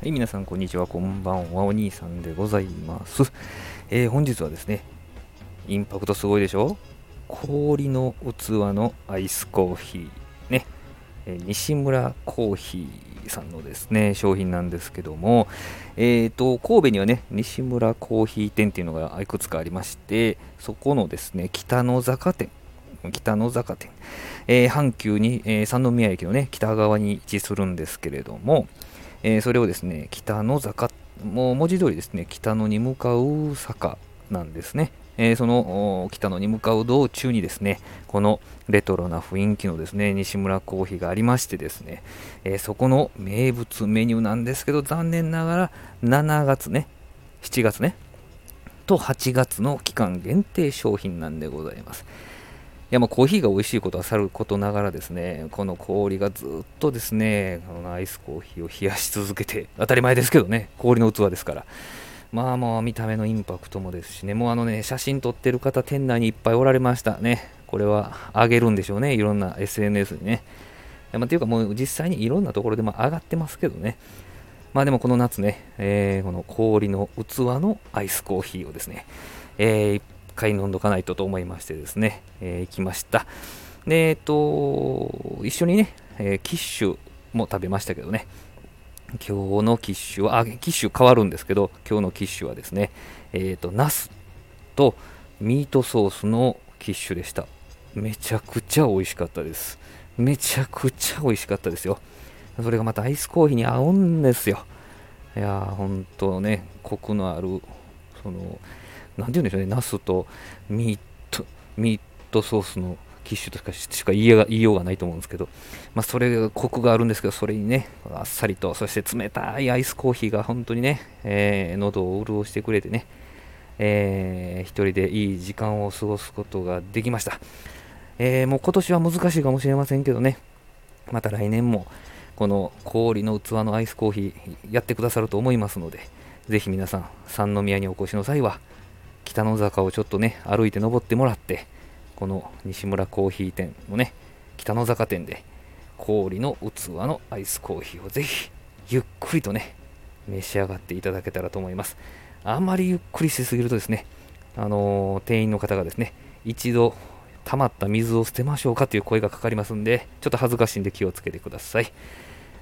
はい、皆さん、こんにちは。こんばんは。お兄さんでございます。えー、本日はですね、インパクトすごいでしょ？氷の器のアイスコーヒー。ね。えー、西村コーヒーさんのですね、商品なんですけども、えっ、ー、と、神戸にはね、西村コーヒー店っていうのがいくつかありまして、そこのですね、北野坂店。北野坂店。え、阪急に、え、三宮駅のね、北側に位置するんですけれども、えー、それをですね、北の坂、もう文字通りですね、北野に向かう坂なんですね。えー、その北野に向かう道中にですね、このレトロな雰囲気のですね、西村コーヒーがありましてですね、えー、そこの名物メニューなんですけど、残念ながら7月ね、7月ね、と8月の期間限定商品なんでございます。やまあコーヒーが美味しいことはさることながらですね、この氷がずっとですね、このアイスコーヒーを冷やし続けて、当たり前ですけどね、氷の器ですから。まあまあ見た目のインパクトもですしね、もうあのね、写真撮ってる方、店内にいっぱいおられましたね。これはあげるんでしょうね、いろんな SNS にね。まあ、ていうかもう実際にいろんなところでも上がってますけどね。まあでもこの夏ね、えー、この氷の器のアイスコーヒーをですね、えー、回飲んどかないとと思いましてですね、えー、行きました。で、えっと、一緒にね、えー、キッシュも食べましたけどね、今日のキッシュは、あ、キッシュ変わるんですけど、今日のキッシュはですね、えっ、ー、と、ナスとミートソースのキッシュでした。めちゃくちゃ美味しかったです。めちゃくちゃ美味しかったですよ。それがまたアイスコーヒーに合うんですよ。いやー、ほんとね、コクのある、その、なんて言うんでしょうね、ナスとミート、ミートソースのキッシュとかしか言いようがないと思うんですけど、まあ、それがコクがあるんですけど、それにね、あっさりと、そして冷たいアイスコーヒーが本当にね、えー、喉を潤してくれてね、えー、一人でいい時間を過ごすことができました。えー、もう今年は難しいかもしれませんけどね、また来年もこの氷の器のアイスコーヒーやってくださると思いますので、ぜひ皆さん、三宮にお越しの際は、北の坂をちょっとね、歩いて登ってもらって、この西村コーヒー店のね、北の坂店で、氷の器のアイスコーヒーをぜひ、ゆっくりとね、召し上がっていただけたらと思います。あまりゆっくりしすぎるとですね、あのー、店員の方がですね、一度溜まった水を捨てましょうかという声がかかりますんで、ちょっと恥ずかしいんで気をつけてください。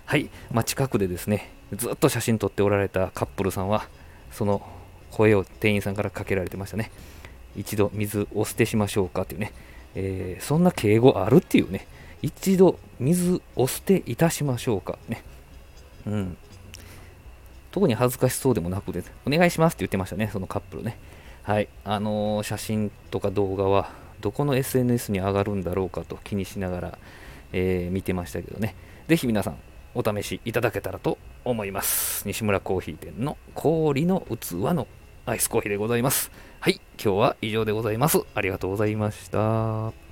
はい、まあ、近くでですね、ずっと写真撮っておられたカップルさんは、その声を店員さんからかけられてましたね。一度水を捨てしましょうかっていうね、えー、そんな敬語あるっていうね、一度水を捨ていたしましょうかね。うん。特に恥ずかしそうでもなくて、お願いしますって言ってましたね、そのカップルね。はい。あのー、写真とか動画は、どこの SNS に上がるんだろうかと気にしながら、えー、見てましたけどね。ぜひ皆さん、お試しいただけたらと思います。西村コーヒー店の氷の器のアイスコーヒーでございます。はい、今日は以上でございます。ありがとうございました。